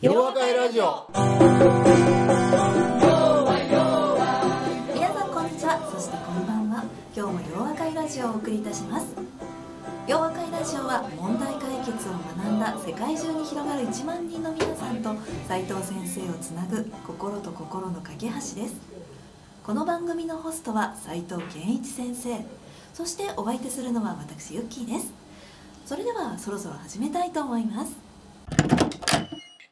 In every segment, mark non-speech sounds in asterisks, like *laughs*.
洋和会ラジオ。皆さんこんにちは。そしてこんばんは。今日も洋和会ラジオをお送りいたします。洋和会ラジオは問題解決を学んだ世界中に広がる1万人の皆さんと斉藤先生をつなぐ心と心の架け橋です。この番組のホストは斉藤健一先生。そしてお相手するのは私ユッキーです。それではそろそろ始めたいと思います。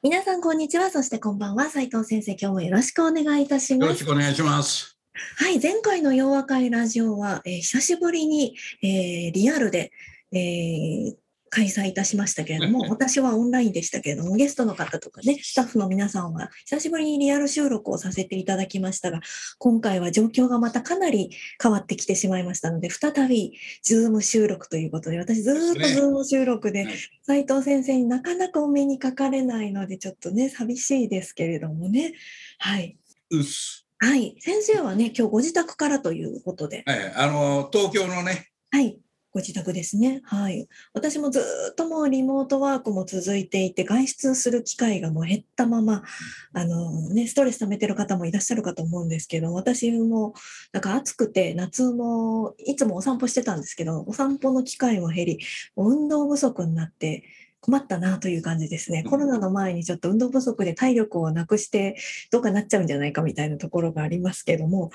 皆さんこんにちは。そしてこんばんは。斉藤先生今日もよろしくお願いいたしよろますしくお願いします。はい、前回の洋和会ラジオは、えー久しぶりに、えーリアルで、えー開催いたしましたけれども、*laughs* 私はオンラインでしたけれども、ゲストの方とかね、スタッフの皆さんは久しぶりにリアル収録をさせていただきましたが、今回は状況がまたかなり変わってきてしまいましたので、再びズーム収録ということで、私ずーっとですねズーム収録ではい、斉藤先生になかなかお目にかかれないので、ちょっとね、寂しいですけれどもね。はい。うっすはい。先生はね、今日ご自宅からということで、はいあの東京のねはい。ご自宅ですね。はい。私もずーっともうリモートワークも続いていて、外出する機会がもう減ったまま、あのね、ストレス溜めてる方もいらっしゃるかと思うんですけど、私もなんか暑くて、夏もいつもお散歩してたんですけど、お散歩の機会も減り、運動不足になって、困ったなという感じですね。コロナの前にちょっと運動不足で体力をなくしてどうかなっちゃうんじゃないかみたいなところがありますけども、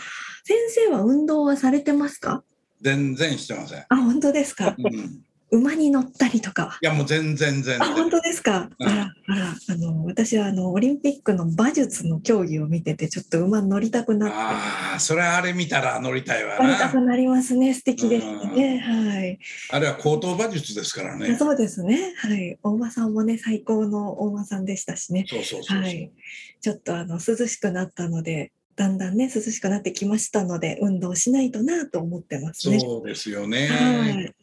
先生は運動はされてますか？全然してません、あ、本当ですか？うん、い馬に乗ったりとかは？やもう全然全あ、本然当ですか？うんあら、あら、あの、私はあの、オリンピックの馬術の競技を見てて、ちょっと馬乗りたくなって。ああそれはあれ見たら乗りたいわ乗りたなくなりますね。素敵ですね。はい。あれは高等馬術ですからねそうですね。はい。大間さんもね、最高の大間さんでしたしね。そうそうそうそう、はい。ちょっとあの、涼しくなったので、だんだんね、涼しくなってきましたので、運動しないとなと思ってますね。そうですよね、はい。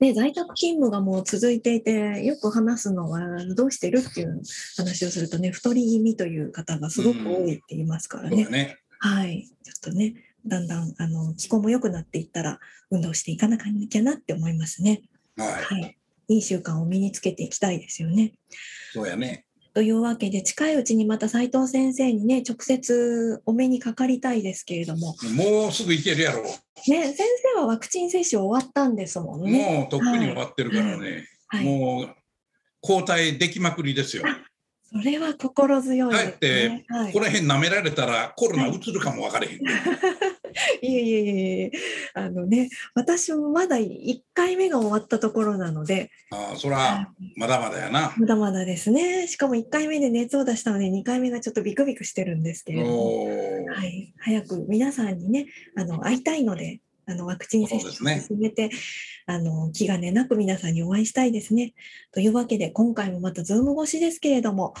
で、在宅勤務がもう続いていて、よく話すのは、どうしてるっていう話をするとね、太り気味という方がすごく多いって言いますからね。そうだねはい。ちょっとね、だんだん、あの、気候も良くなっていったら、運動していかなきゃなって思いますね。はいはい。いい習慣を身につけていきたいですよね。そうやねというわけで、近いうちにまた斉藤先生にね、直接お目にかかりたいですけれども、もうすぐ行けるやろね、先生はワクチン接種終わったんですもんね。もうとっくに終わってるからね、はい。もう交代できまくりですよ。それは心強いですかえってね。はい。この辺舐められたらコロナうつるかも分かれへん、*laughs* *laughs* いえいえいえいえ、あのね、私もまだ1回目が終わったところなので、ああそらまだまだやな。まだまだですね。しかも1回目で熱を出したので、2回目がちょっとビクビクしてるんですけれども、はい、早く皆さんにね、あの会いたいので、あのワクチン接種を進めて、あの気兼ねなく皆さんにお会いしたいですね。というわけで、今回もまたズーム越しですけれども、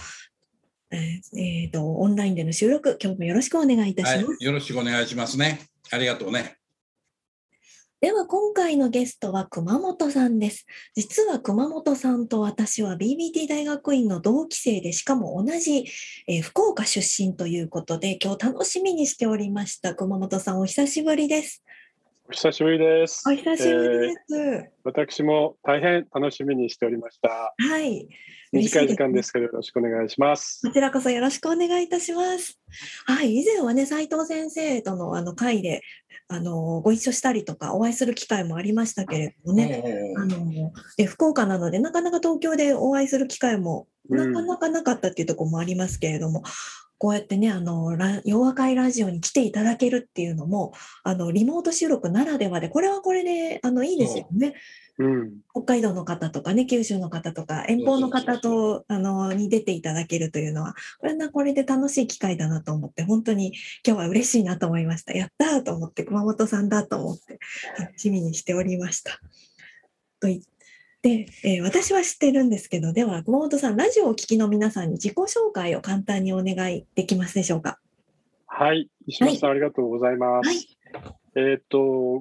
えーえーとオンラインでの収録、今日もよろしくお願いいたします。はい、よろしくお願いしますね。ありがとうね。では今回のゲストは熊本さんです。実は熊本さんと私は BBT 大学院の同期生で、しかも同じ、えー福岡出身ということで、今日楽しみにしておりました。熊本さんお久しぶりです。お久しぶりです。お久しぶりです。私も大変楽しみにしておりました。はい。短い時間ですけどよろしくお願いします。こちらこそよろしくお願いいたします。はい、以前はね、斉藤先生とのあの会で、あの、ご一緒したりとか、お会いする機会もありましたけれどもね、あの、で福岡なので、なかなか東京でお会いする機会も、なかなかなかったっていうところもありますけれども、こうやってね、あの、ラ洋和会ラジオに来ていただけるっていうのも、あの、リモート収録ならではで、これはこれで、あの、いいですよね。うん、北海道の方とかね、九州の方とか、遠方の方と、あの、に出ていただけるというのは、これはこれで楽しい機会だなと思って、本当に今日は嬉しいなと思いました。やったーと思って、熊本さんだと思って、楽しみにしておりました。と言って、えー私は知ってるんですけど、では、熊本さん、ラジオをお聞きの皆さんに自己紹介を簡単にお願いできますでしょうか？はい、石橋さん、ありがとうございます。はいえっ、と、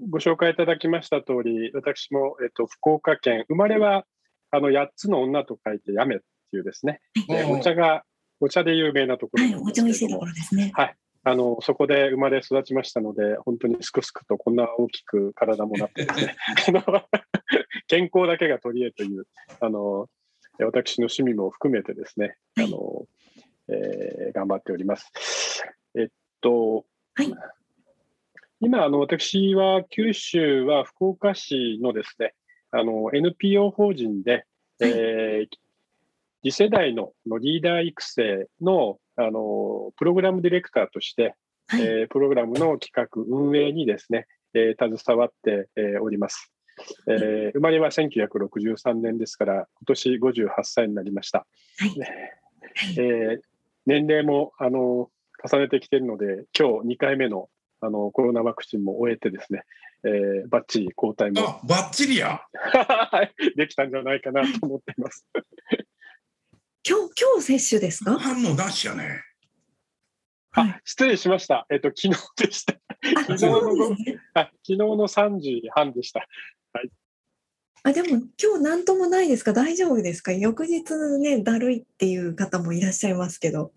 ご紹介いただきました通り、私も、えっ、と、福岡県、生まれは、あの、8つの女と書いて、やめっていうですね、でお茶が、お茶で有名なところはい、なんお茶美味しいとですけれどもころですね。あの、そこで生まれ育ちましたので、本当にすくすくとこんな大きく体もなってですね、*laughs* 健康だけが取り柄という、あの、私の趣味も含めてですね、あの、えー、頑張っております。えっと、はい、今、あの、私は九州は福岡市のですね、あの、NPO 法人で、はい、えー、次世代のリーダー育成のあのプログラムディレクターとして、はい、えー、プログラムの企画、運営にですね、えー、携わって、えー、おります。えー、生まれは1963年ですから、今年58歳になりました。はい、えー、年齢もあの重ねてきているので、今日2回目のあのコロナワクチンも終えてですね、えー、バッチリ抗体も。あバッチリや？*laughs* できたんじゃないかなと思っています。今日、今日接種ですか？反応なしやね。あ、失礼しました。えっと、昨日でした。昨日の、ね、あ昨日の3時半でした。はい。あ、でも今日何ともないですか？大丈夫ですか？翌日ね、だるいっていう方もいらっしゃいますけど。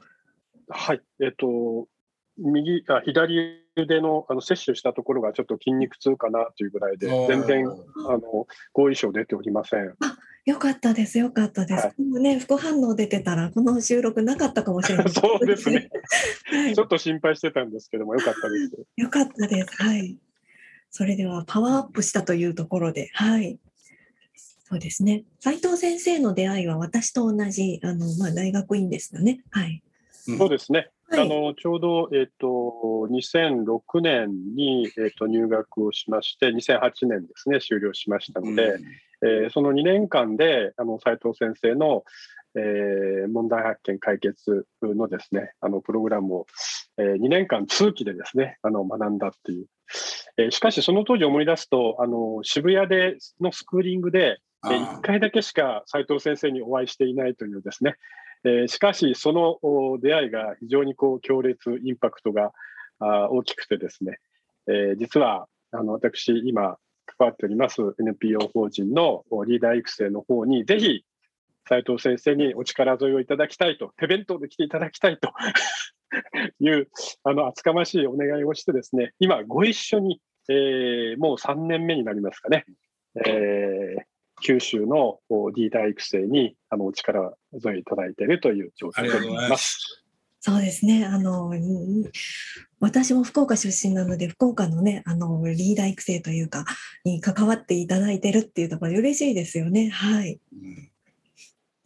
はい。えっと、右、あ左腕のあの接種したところがちょっと筋肉痛かなというぐらいで、全然あの後遺症出ておりません。あよかったです、よかったです。はい、もうね、副反応出てたら、この収録なかったかもしれない、*laughs* そうですね *laughs* はい、ちょっと心配してたんですけども、よかったです。よかったです。はい。それでは、パワーアップしたというところで、はい。そうですね。斉藤先生の出会いは私と同じ、あの、まあ、大学院ですよね。はい。そうですね。はい、あのちょうど、えーと、2006年に、えーと、入学をしまして、2008年ですね、終了しましたので、うん、えー、その2年間であの斉藤先生の、えー、問題発見解決のですねあのプログラムを、えー、2年間通期でですねあの学んだっていう、えー、しかしその当時思い出すとあの渋谷でのスクーリングで1回だけしか斉藤先生にお会いしていないというですね、え、しかし、その出会いが非常にこう強烈、インパクトが大きくてですね、え、実はあの私、今関わっております NPO 法人のリーダー育成の方に、ぜひ斉藤先生にお力添えをいただきたいと、手弁当で来ていただきたいと *laughs* いうあの厚かましいお願いをしてですね、今ご一緒に、えー、もう3年目になりますかね、えー、九州のリーダー育成にあのお力添えいただいているという状況でございます。そうですね。あの、私も福岡出身なので、福岡のね、あの、リーダー育成というか、に関わっていただいてるっていうところ嬉しいですよね。はい。うん、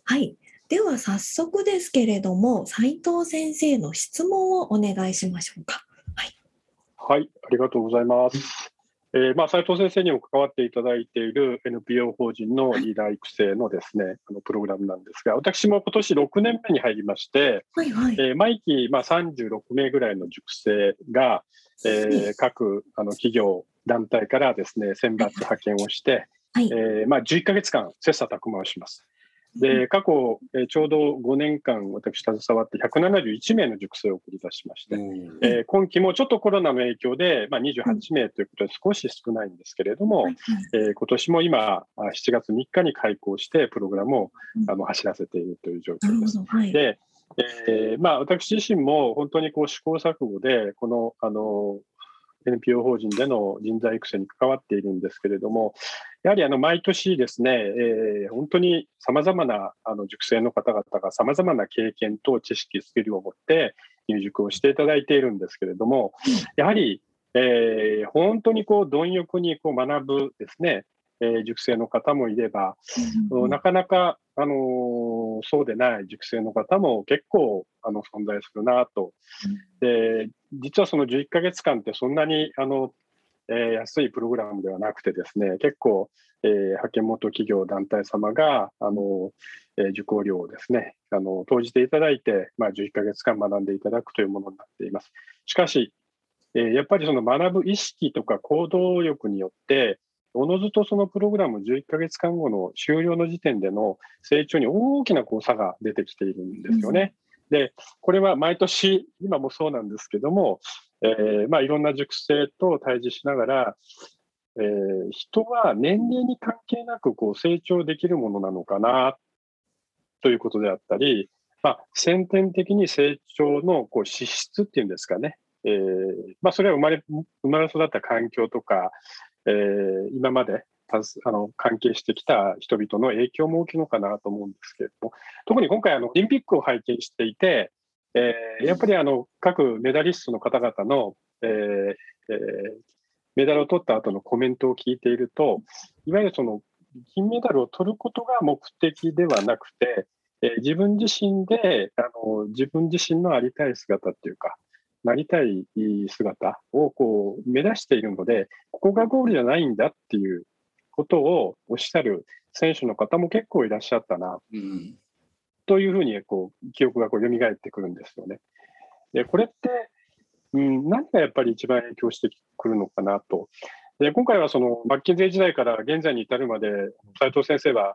はい。では、早速ですけれども、斉藤先生の質問をお願いしましょうか。はい。はい、ありがとうございます。えーまあ、斉藤先生にも関わっていただいている NPO 法人のリーダー育成のですね、*laughs* あのプログラムなんですが、私も今年6年目に入りまして、はいはい。えー、毎期、まあ、36名ぐらいの塾生が、えー、各あの企業、団体からですね、選抜派遣をして、はい。えーまあ、11か月間、切磋琢磨をします。で、過去、えちょうど5年間、私、携わって171名の熟成を送り出しまして、えー、今期もちょっとコロナの影響で、まあ、28名ということで少し少ないんですけれども、えー、今年も今、7月3日に開校して、プログラムをあの走らせているという状況です。はい、でえーまあ、私自身も本当にこう試行錯誤で、このあの NPO 法人での人材育成に関わっているんですけれども、やはりあの毎年ですね、えー、本当にさまざまなあの塾生の方々がさまざまな経験と知識、スキルを持って入塾をしていただいているんですけれども、やはり、えー、本当にこう貪欲にこう学ぶですね、えー、塾生の方もいれば、うん、なかなか、あのー、そうでない塾生の方も結構あの存在するなと、うん、で実はその11ヶ月間ってそんなにあの、えー、安いプログラムではなくてですね結構、えー、派遣元企業団体様があの、えー、受講料をですねあの投じていただいて、まあ、11ヶ月間学んでいただくというものになっています。しかし、えー、やっぱりその学ぶ意識とか行動力によっておのずとそのプログラム11ヶ月間後の終了の時点での成長に大きなこう差が出てきているんですよね。うん、で、これは毎年、今もそうなんですけども、えー、まあ、いろんな塾生と対峙しながら、えー、人は年齢に関係なくこう成長できるものなのかなということであったり、まあ、先天的に成長のこう資質っていうんですかね、えーまあ、それは生まれ生まれ育った環境とか、えー、今まであの関係してきた人々の影響も大きいのかなと思うんですけれども、特に今回、あのオリンピックを拝見していて、えーやっぱりあの各メダリストの方々の、えーえーメダルを取った後のコメントを聞いていると、いわゆるその金メダルを取ることが目的ではなくて、えー自分自身であの自分自身のありたい姿っていうか、なりたい姿をこう目指しているので、ここがゴールじゃないんだっていうことをおっしゃる選手の方も結構いらっしゃったな。うん。というふうにこう記憶がこう蘇ってくるんですよね。でこれって、うん、何がやっぱり一番影響してくるのかなと。で今回はそのマッキンゼー時代から現在に至るまで、斉藤先生は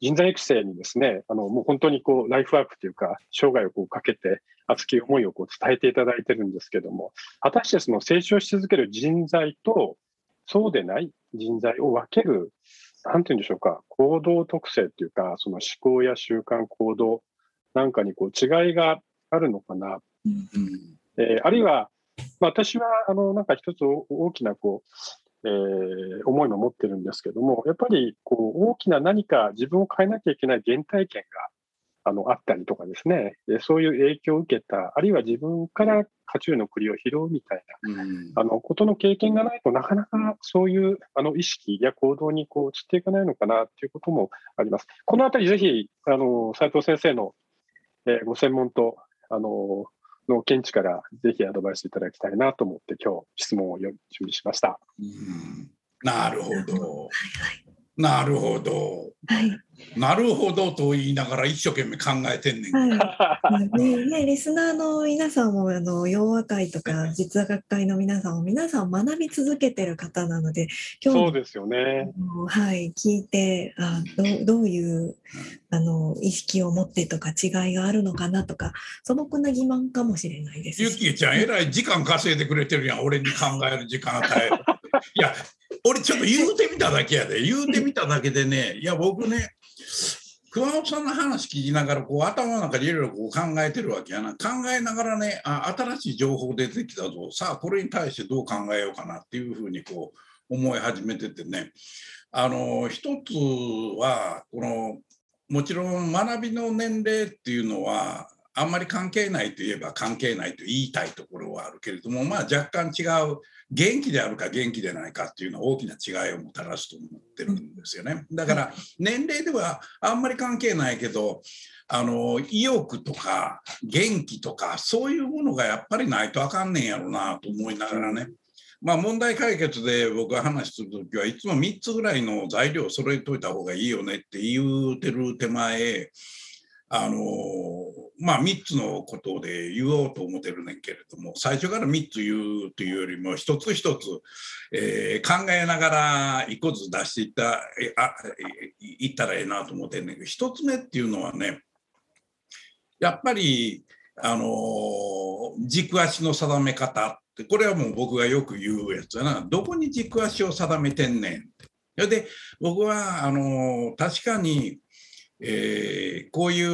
人材育成にですね、あのもう本当にこうライフワークというか、生涯をこうかけて、熱き思いをこう伝えていただいてるんですけども、果たしてその成長し続ける人材と、そうでない人材を分ける、なんていうんでしょうか、行動特性っていうか、その思考や習慣、行動なんかにこう違いがあるのかな。うんうんえーあるいは、まあ、私はあのなんか一つお大きなこう、えー思いも持ってるんですけども、やっぱりこう大きな何か自分を変えなきゃいけない原体験があのあったりとかですね、でそういう影響を受けた、あるいは自分から渦中の栗を拾うみたいなうん。あのことの経験がないとなかなかそういうあの意識や行動にこう移っていかないのかなということもあります。このあたりぜひあの斉藤先生の、えーご専門とあのの見地からぜひアドバイスいただきたいなと思って今日質問をよ準備しました。うん。なるほど。はなるほどいはい。なるほどと言いながら一生懸命考えてんねん。はい。ねね、リスナーの皆さんもあの洋和会とか実話学会の皆さんも皆さん学び続けてる方なので今日のそうですよね。はい、聞いてあどうどういうあの意識を持ってとか違いがあるのかなとか素朴な疑問かもしれないですゆしきえちゃん、えらい時間稼いでくれてるやん、俺に考える時間与え。いや、俺ちょっと言うてみただけやで、言うてみただけでね、いや、僕ね、熊本さんの話聞きながら、こう頭の中でいろいろこう考えてるわけやな。考えながらね、あ新しい情報出てきたぞ、さあ、これに対してどう考えようかなっていうふうにこう思い始めててね、あの、一つは、この、もちろん学びの年齢っていうのは、あんまり関係ないといえば関係ないと言いたいところはあるけれども、まあ、若干違う元気であるか元気でないかっていうのは大きな違いをもたらすと思ってるんですよね。だから年齢ではあんまり関係ないけどあの意欲とか元気とかそういうものがやっぱりないとあかんねんやろなと思いながらね。まあ問題解決で僕が話するときはいつも3つぐらいの材料を揃えといた方がいいよねって言うてる手前あのまあ3つのことで言おうと思ってるねんけれども最初から3つ言うというよりも一つ一つ、えー考えながら一個ずつ出していったあいったらええなと思ってんねんけど一つ目っていうのはねやっぱりあの軸足の定め方ってこれはもう僕がよく言うやつやなどこに軸足を定めてんねんって。それで僕はあの確かにえーこういう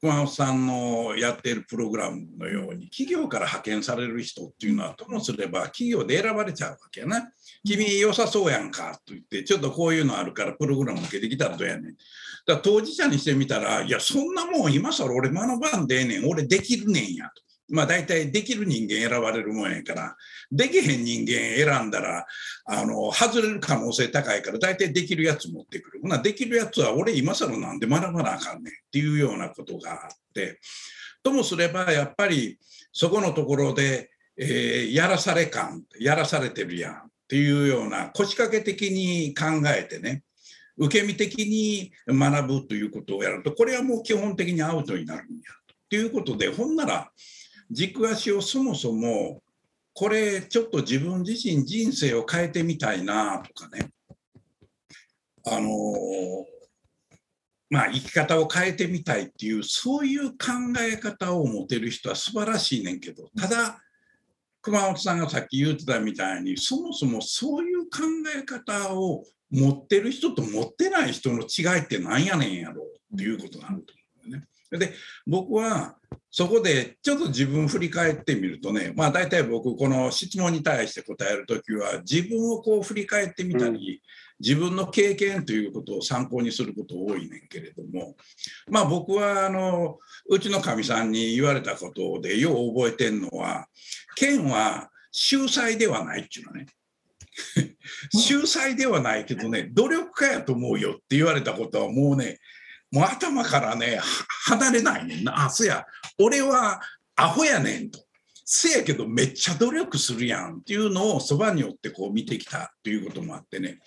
熊本さんのやっているプログラムのように企業から派遣される人っていうのはともすれば企業で選ばれちゃうわけやな。君良さそうやんかと言ってちょっとこういうのあるからプログラム受けてきたらどうやねん。だから当事者にしてみたらいやそんなもん今更俺学ばんでええねん俺できるねんやと。まあ大体できる人間選ばれるもんやからできへん人間選んだらあの外れる可能性高いから大体できるやつ持ってくる。ほなできるやつは俺今更なんで学ばなあかんねんっていうようなことがあってともすればやっぱりそこのところで、えーやらされ感やらされてるやんっていうような腰掛け的に考えてね受け身的に学ぶということをやるとこれはもう基本的にアウトになるんやということでほんなら軸足をそもそもこれちょっと自分自身人生を変えてみたいなとかねあのまあ生き方を変えてみたいっていうそういう考え方を持てる人は素晴らしいねんけどただ熊本さんがさっき言ってたみたいにそもそもそういう考え方を持ってる人と持ってない人の違いって何やねんやろうっていうことがあると思うよね。で僕はそこでちょっと自分振り返ってみるとね、まあ大体僕この質問に対して答えるときは自分をこう振り返ってみたり、自分の経験ということを参考にすること多いねんけれども、まあ僕はあの、うちのかみさんに言われたことでよう覚えてんのは、県は秀才ではないっていうのね。秀才ではないけどね、努力家やと思うよって言われたことはもうね、もう頭からね、離れないねんな。あ、そや、俺はアホやねんと。せやけどめっちゃ努力するやんっていうのをそばによってこう見てきたということもあってね。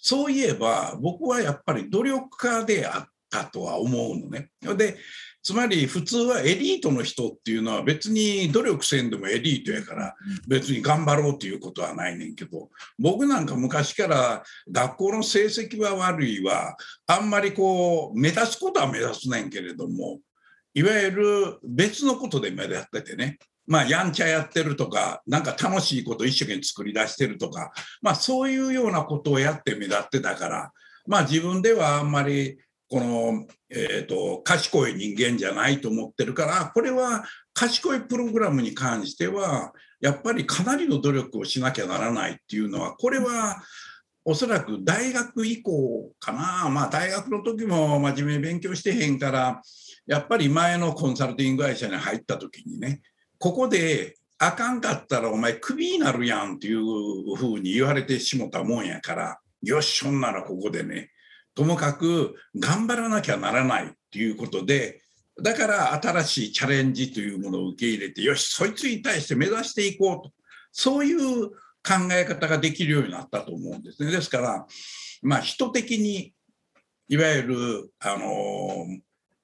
そういえば僕はやっぱり努力家であったとは思うのね。で、つまり普通はエリートの人っていうのは別に努力せんでもエリートやから別に頑張ろうということはないねんけど僕なんか昔から学校の成績は悪いわ。あんまりこう目立つことは目立つねんけれどもいわゆる別のことで目立っててね。まあ、やんちゃやってるとか、なんか楽しいことを一生懸命作り出してるとか、まあ、そういうようなことをやって目立ってたから、まあ、自分ではあんまりこの、えーと、賢い人間じゃないと思ってるからこれは賢いプログラムに関してはやっぱりかなりの努力をしなきゃならないっていうのはこれはおそらく大学以降かな。まあ大学の時も真面目に勉強してへんからやっぱり前のコンサルティング会社に入った時にねここであかんかったらお前クビになるやんっていうふうに言われてしもたもんやからよしそんならここでねともかく頑張らなきゃならないっていうことでだから新しいチャレンジというものを受け入れてよしそいつに対して目指していこうとそういう考え方ができるようになったと思うんですね。ですからまあ人的にいわゆるあの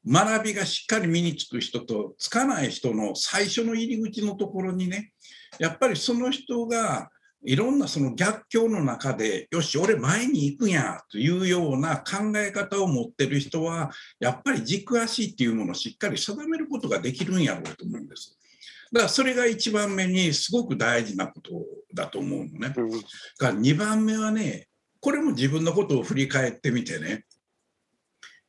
学びがしっかり身につく人とつかない人の最初の入り口のところにねやっぱりその人がいろんなその逆境の中で、よし、俺前に行くんやというような考え方を持ってる人は、やっぱり軸足っていうものをしっかり定めることができるんやろうと思うんです。だからそれが一番目にすごく大事なことだと思うのね。だから2番目はね、これも自分のことを振り返ってみてね、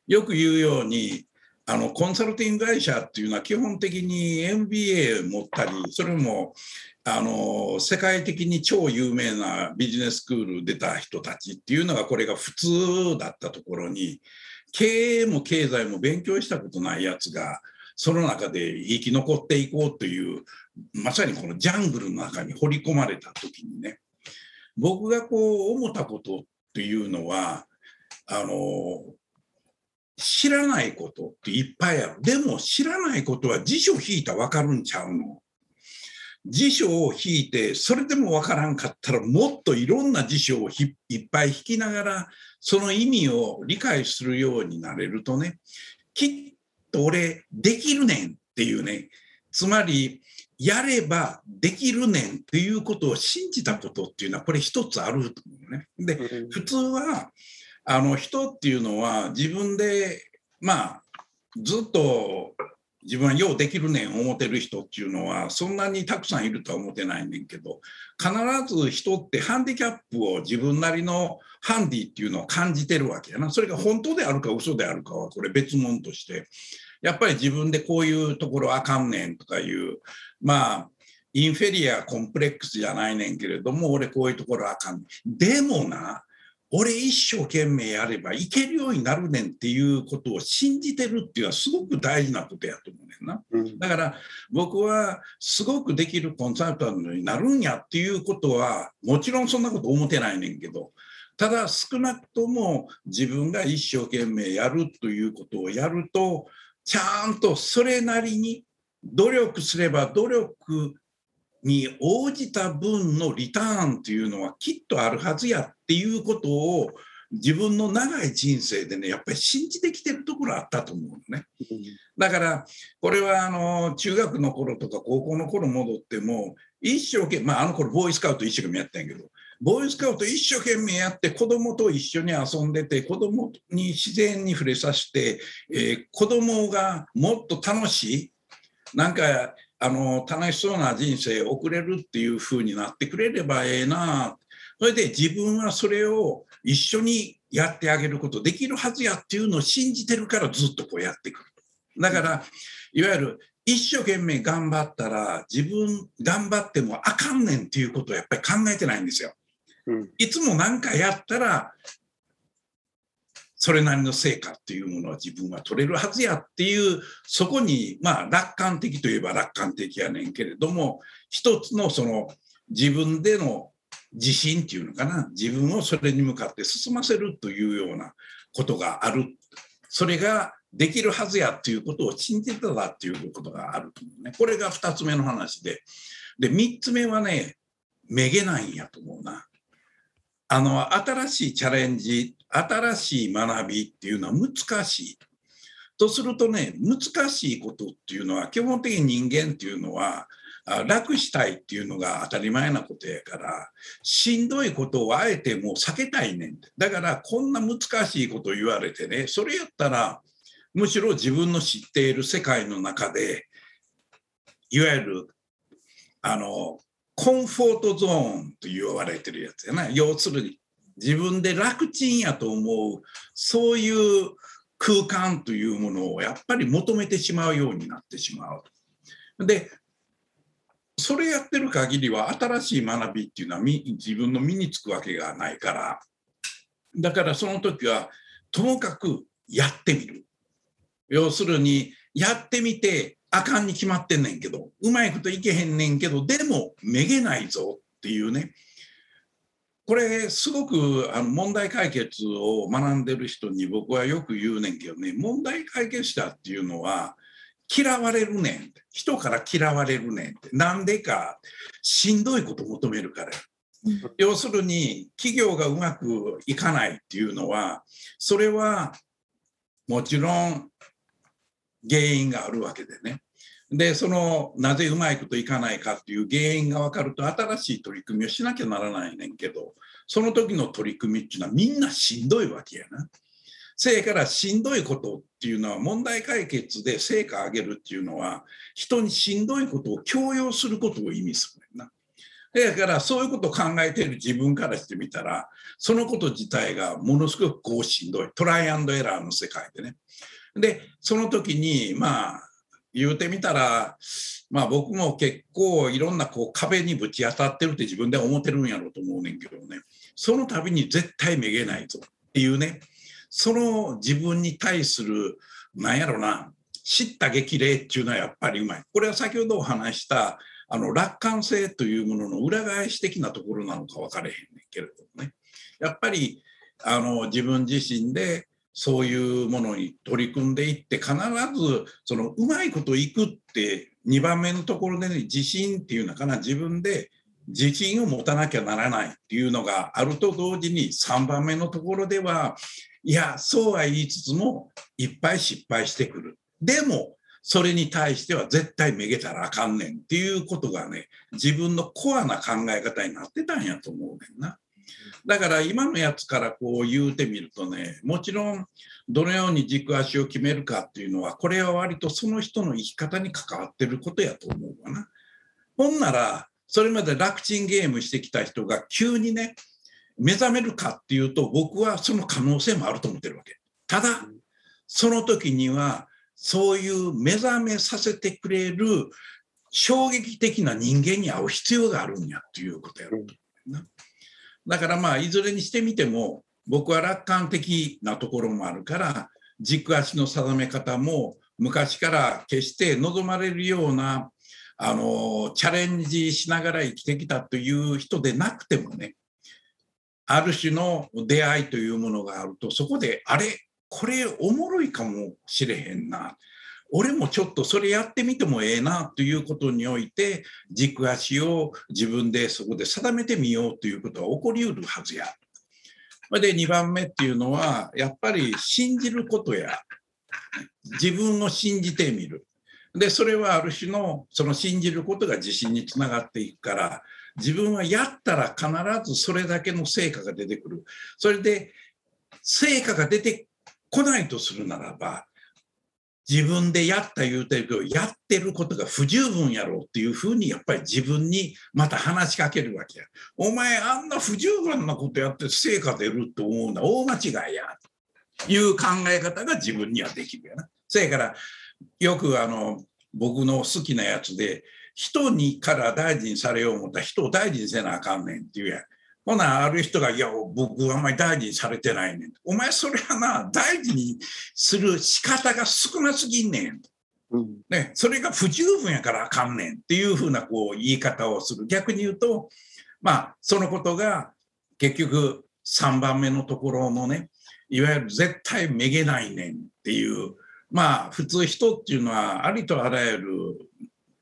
よく言うように、あのコンサルティング会社っていうのは基本的に MBA 持ったりそれもあの世界的に超有名なビジネススクール出た人たちっていうのがこれが普通だったところに経営も経済も勉強したことないやつがその中で生き残っていこうというまさにこのジャングルの中に掘り込まれた時にね僕がこう思ったことっていうのはあの知らないことっていっぱいある。でも知らないことは辞書引いたら分かるんちゃうの？辞書を引いて、それでもわからんかったら、もっといろんな辞書をいっぱい引きながら、その意味を理解するようになれるとね、きっと俺、できるねんっていうね、つまり、やればできるねんっていうことを信じたことっていうのは、これ一つあると思うね。で、普通は、あの人っていうのは自分で、まあ、ずっと自分はようできるねん思ってる人っていうのはそんなにたくさんいるとは思ってないねんけど必ず人ってハンディキャップを自分なりのハンディっていうのを感じてるわけやな。それが本当であるか嘘であるかはこれ別物としてやっぱり自分でこういうところあかんねんとかいうまあインフェリアコンプレックスじゃないねんけれども俺こういうところあかんねん。でもな俺一生懸命やればいけるようになるねんっていうことを信じてるっていうのはすごく大事なことやと思うねんな。うん、だから僕はすごくできるコンサルタントになるんやっていうことはもちろんそんなこと思ってないねんけどただ少なくとも自分が一生懸命やるということをやるとちゃんとそれなりに努力すれば努力に応じた分のリターンというのはきっとあるはずやっていうことを自分の長い人生でねやっぱり信じてきてるところあったと思うのね。だからこれはあの中学の頃とか高校の頃戻っても一生懸命まああの頃ボーイスカウト一生懸命やったんやけどボーイスカウト一生懸命やって子供と一緒に遊んでて子供に自然に触れさせて、えー、子供がもっと楽しいなんかあの楽しそうな人生を送れるっていう風になってくれればええな。それで自分はそれを一緒にやってあげることできるはずやっていうのを信じてるからずっとこうやってくる。だからいわゆる一生懸命頑張ったら自分頑張ってもあかんねんっていうことをやっぱり考えてないんですよ。うん。いつも何かやったらそれなりの成果っていうものは自分は取れるはずやっていうそこにまあ楽観的といえば楽観的やねんけれども一つのその自分での自信っていうのかな自分をそれに向かって進ませるというようなことがある。それができるはずやっていうことを信じてたっていうことがあると思うね。これが2つ目の話で。で3つ目はねめげないんやと思うな。あの新しいチャレンジ新しい学びっていうのは難しい。とするとね難しいことっていうのは基本的に人間っていうのは楽したいっていうのが当たり前なことやからしんどいことをあえてもう避けたいねん。だからこんな難しいこと言われてねそれやったらむしろ自分の知っている世界の中でいわゆるあのコンフォートゾーンと言われてるやつやな。要するに自分で楽ちんやと思うそういう空間というものをやっぱり求めてしまうようになってしまう。でそれやってる限りは新しい学びっていうのは自分の身につくわけがないから。だからその時はともかくやってみる。要するにやってみてあかんに決まってんねんけどうまいこといけへんねんけどでもめげないぞっていうね。これすごくあの問題解決を学んでる人に僕はよく言うねんけどね。問題解決者っていうのは嫌われるねん人から嫌われるねんって。なんでかしんどいこと求めるから。うん。要するに企業がうまくいかないっていうのはそれはもちろん原因があるわけでねでそのなぜうまいこといかないかっていう原因が分かると新しい取り組みをしなきゃならないねんけどその時の取り組みっていうのはみんなしんどいわけやな。せやからしんどいことっていうのは問題解決で成果上げるっていうのは人にしんどいことを強要することを意味するねんな。だからそういうことを考えている自分からしてみたらそのこと自体がものすごくこうしんどいトライアンドエラーの世界でね。でその時にまあ言うてみたらまあ僕も結構いろんなこう壁にぶち当たってるって自分で思ってるんやろうと思うねんけどね。その度に絶対めげないぞっていうね。その自分に対するなんやろな知った激励っていうのはやっぱりうまい。これは先ほどお話したあの楽観性というものの裏返し的なところなのか分かれへんねんけれどもね。やっぱりあの自分自身でそういうものに取り組んでいって必ずそのうまいこといくって2番目のところでね自信っていうのかな自分で自信を持たなきゃならないっていうのがあると同時に3番目のところではいやそうは言いつつもいっぱい失敗してくるでもそれに対しては絶対めげたらあかんねんっていうことがね自分のコアな考え方になってたんやと思うねんな。だから今のやつからこう言うてみるとねもちろんどのように軸足を決めるかっていうのはこれは割とその人の生き方に関わってることやと思うわな。ほんならそれまで楽ちんゲームしてきた人が急にね目覚めるかっていうと僕はその可能性もあると思ってるわけ。ただその時にはそういう目覚めさせてくれる衝撃的な人間に会う必要があるんやっていうことやろな。だからまあいずれにしてみても僕は楽観的なところもあるから軸足の定め方も昔から決して望まれるようなあのチャレンジしながら生きてきたという人でなくてもねある種の出会いというものがあるとそこであれこれおもろいかもしれへんな。俺もちょっとそれやってみてもええなということにおいて軸足を自分でそこで定めてみようということは起こりうるはずや。で2番目っていうのはやっぱり信じることや自分を信じてみる。でそれはある種のその信じることが自信につながっていくから自分はやったら必ずそれだけの成果が出てくる。それで成果が出てこないとするならば自分でやった言うてるけどやってることが不十分やろうっていうふうにやっぱり自分にまた話しかけるわけや。お前あんな不十分なことやって成果出ると思うのは大間違いやという考え方が自分にはできるやな。そやからよくあの僕の好きなやつで人にから大事にされよう思ったら人を大事にせなあかんねんっていうやん。ほな、ある人が、いや、僕あんまり大事にされてないねん。お前それはな、大事にする仕方が少なすぎんねん。うんね、それが不十分やからあかんねんっていうふうなこう言い方をする。逆に言うと、まあ、そのことが結局3番目のところのね、いわゆる絶対めげないねんっていう、まあ、普通人っていうのはありとあらゆる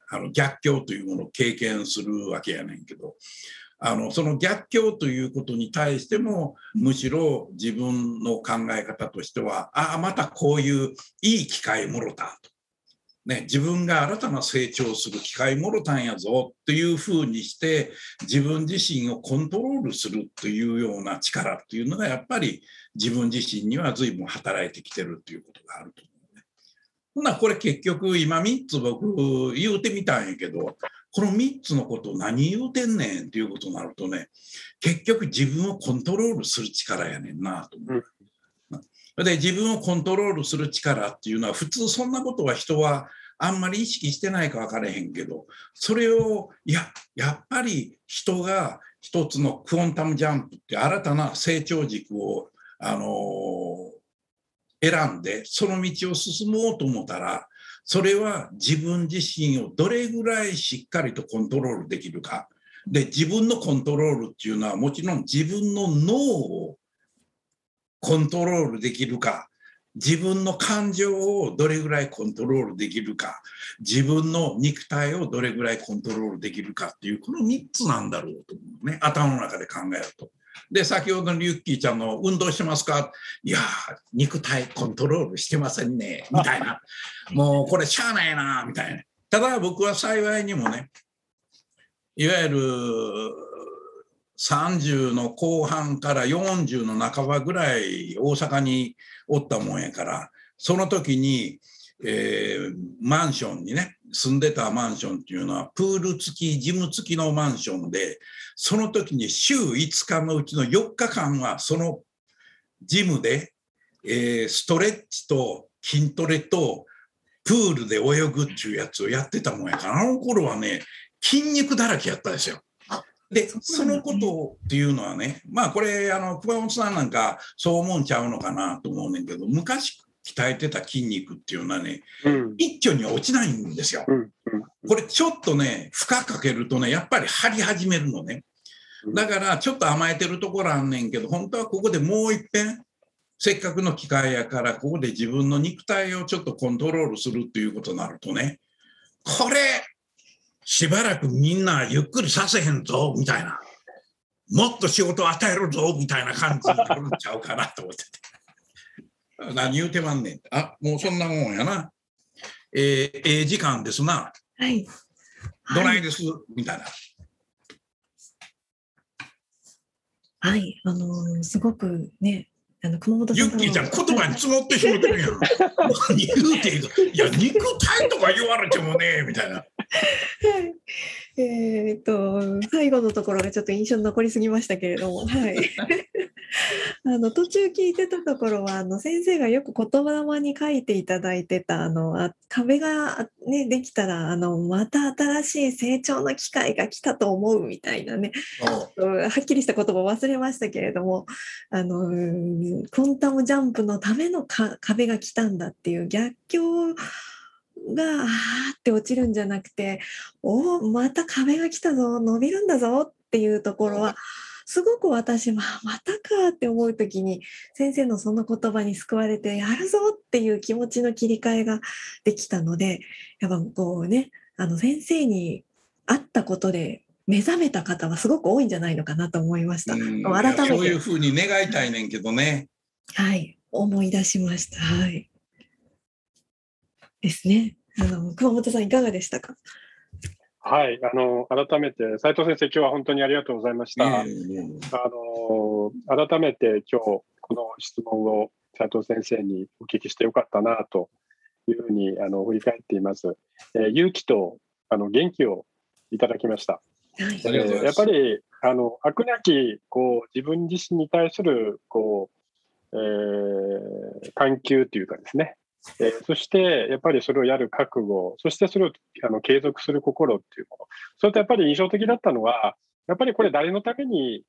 あの逆境というものを経験するわけやねんけど、あのその逆境ということに対してもむしろ自分の考え方としてはああまたこういういい機会もろたと、ね、自分が新たな成長する機会もろたんやぞっていうふうにして自分自身をコントロールするというような力っていうのがやっぱり自分自身には随分働いてきてるということがあると思うね。ほなこれ結局今3つ僕言うてみたんやけどこの3つのことを何言うてんねんっていうことになるとね、結局自分をコントロールする力やねんなと思う。で、自分をコントロールする力っていうのは、普通そんなことは人はあんまり意識してないか分からへんけど、それを、いや、やっぱり人が一つのクオンタムジャンプって新たな成長軸を、あのー選んで、その道を進もうと思ったら、それは自分自身をどれぐらいしっかりとコントロールできるか。で、自分のコントロールっていうのはもちろん自分の脳をコントロールできるか。自分の感情をどれぐらいコントロールできるか。自分の肉体をどれぐらいコントロールできるかっていう、この3つなんだろうと思うね。頭の中で考えると。で、先ほどのリュッキーちゃんの運動してますか？いやー、肉体コントロールしてませんね。みたいな。*laughs* もうこれしゃあないな、みたいな。ただ僕は幸いにもね、いわゆる30の後半から40の半ばぐらい大阪におったもんやから、その時に、えーマンションにね、住んでたマンションっていうのは、プール付き、ジム付きのマンションで、その時に週5日のうちの4日間は、そのジムで、えーストレッチと筋トレとプールで泳ぐっていうやつをやってたもんやから、あの頃はね、筋肉だらけやったですよ。で、そのことっていうのはね、まあこれ、あの、熊本さんなんかそう思うんちゃうのかなと思うねんけど、昔鍛えてた筋肉っていうのはね、うん一挙には落ちないんですよ。うんうんこれちょっとね、負荷かけるとね、やっぱり張り始めるのね。だからちょっと甘えてるところあんねんけど、本当はここでもう一遍、せっかくの機会やから、ここで自分の肉体をちょっとコントロールするっていうことになるとね、これ、しばらくみんなゆっくりさせへんぞ、みたいな。もっと仕事を与えるぞ、みたいな感じになるんちゃうかなと思ってて。何言うてまんねん。あ、もうそんなもんやな。えーええ時間ですな。はい。はい。どないです、みたいな。はい。あのーすごくね、あの、熊本さんユッキーちゃん、言葉に積もってしもてるやん。*laughs* 何言うていいか。いや、肉体とか言われてもね、みたいな。はい。えーっと、最後のところがちょっと印象に残りすぎましたけれども、*laughs* はい。*laughs* あの、途中聞いてたところは、あの、先生がよく言霊に書いていただいてた、あの、あ壁がね、できたら、あの、また新しい成長の機会が来たと思うみたいなね、うんはっきりした言葉を忘れましたけれども、あの、うんコンタムジャンプのためのか壁が来たんだっていう逆境が、あーって落ちるんじゃなくて、おお、また壁が来たぞ、伸びるんだぞっていうところは、すごく私は、あまたかって思うときに、先生のその言葉に救われて、やるぞっていう気持ちの切り替えができたので、やっぱこうね、あの先生に会ったことで目覚めた方はすごく多いんじゃないのかなと思いました。うん改めてそういうふうに願いたいねんけどね。はい、思い出しました。はい。ですね。あの、熊本さんいかがでしたか？はい、あの改めて斉藤先生、今日は本当にありがとうございました。ええあの改めて今日この質問を斉藤先生にお聞きしてよかったなというふうにあの振り返っています。えー勇気とあの元気をいただきました。はい。ありがとうございますえーやっぱりあの飽くなきこう自分自身に対するこう、えー探求というかですね、えーそしてやっぱりそれをやる覚悟、そしてそれをあの継続する心っていうもの、それとやっぱり印象的だったのは、やっぱりこれ、誰のために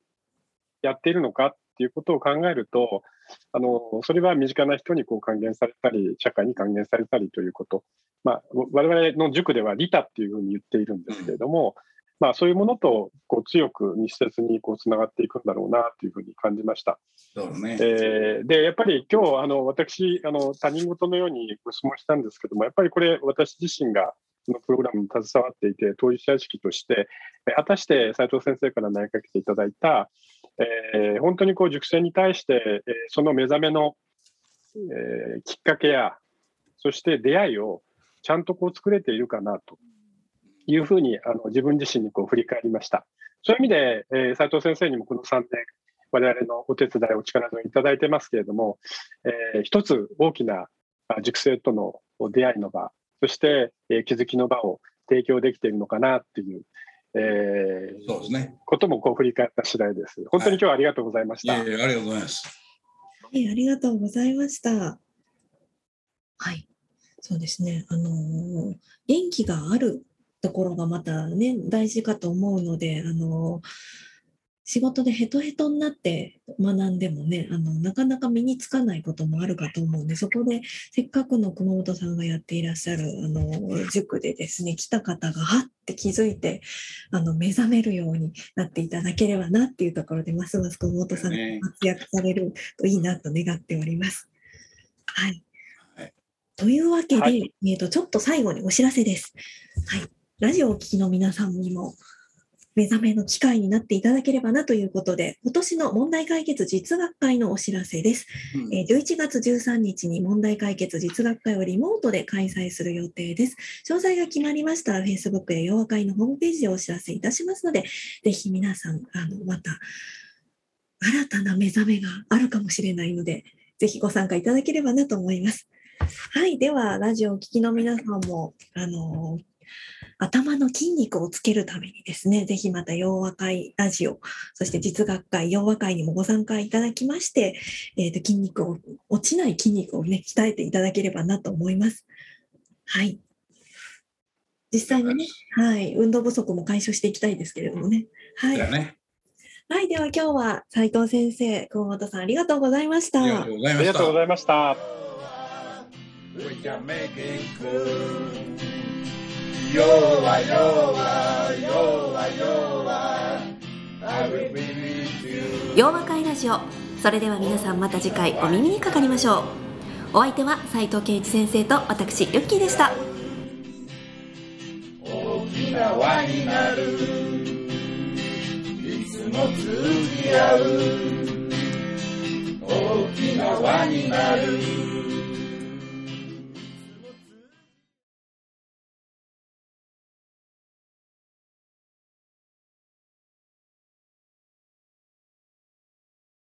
やっているのかっていうことを考えると、あのそれは身近な人にこう還元されたり、社会に還元されたりということ、まあ、我々の塾では利他っていうふうに言っているんですけれども、まあ、そういうものとこう強く密接にこうつながっていくんだろうなというふうに感じました。そうだね。えーで、やっぱり今日あの私あの、他人事のようにご質問したんですけども、やっぱりこれ、私自身がこのプログラムに携わっていて、当事者意識として、え果たして斉藤先生から投げかけていただいた、えー本当にこう塾生に対して、えーその目覚めの、えーきっかけや、そして出会いをちゃんとこう作れているかなというふうにあの自分自身にこう振り返りました。そういう意味で、えー斉藤先生にもこの3年、我々のお手伝い、お力添えいただいてますけれども、えー一つ大きなあ塾生との出会いの場、そして、えー気づきの場を提供できているのかなっていう、えーそうですね。こともこう振り返った次第です。本当に今日はありがとうございました。いえいえ、ありがとうございます。はい、ありがとうございました。はい、そうですね。あのー元気があるところがまたね、大事かと思うので、あのー仕事でヘトヘトになって学んでもね、あの、なかなか身につかないこともあるかと思うんで、そこでせっかくの熊本さんがやっていらっしゃる、あのー塾でですね、来た方がはって気づいて、あの、目覚めるようになっていただければなっていうところで、ますます熊本さんがね活躍されるといいなと願っております。はい。はいというわけで、はいえーと、ちょっと最後にお知らせです。はい。ラジオをお聞きの皆さんにも、目覚めの機会になっていただければなということで、今年の問題解決実学会のお知らせです。うんえー11月13日に問題解決実学会をリモートで開催する予定です。詳細が決まりましたら、Facebook や洋和会のホームページでお知らせいたしますので、ぜひ皆さん、あの、また、新たな目覚めがあるかもしれないので、ぜひご参加いただければなと思います。はい。では、ラジオをお聞きの皆さんも、あの頭の筋肉をつけるためにですね、ぜひまた洋和会ラジオ、そして実学会、洋和会にもご参加いただきまして、えーと筋肉を、落ちない筋肉をね、鍛えていただければなと思います。はい。実際にね、はい、運動不足も解消していきたいですけれどもね。はい。だね。はい、では今日は斉藤先生、熊本さんありがとうございました。ありがとうございあました。りがとうございました。We can make it good. Yoa, yoa, yoa, yoa. I will be with you. 洋和会ラジオそれでは皆さんまた次回お耳にかかりましょうお相手は斉藤健一先生と私ユッキーでした大きな輪になるいつも通じ合う大きな輪になる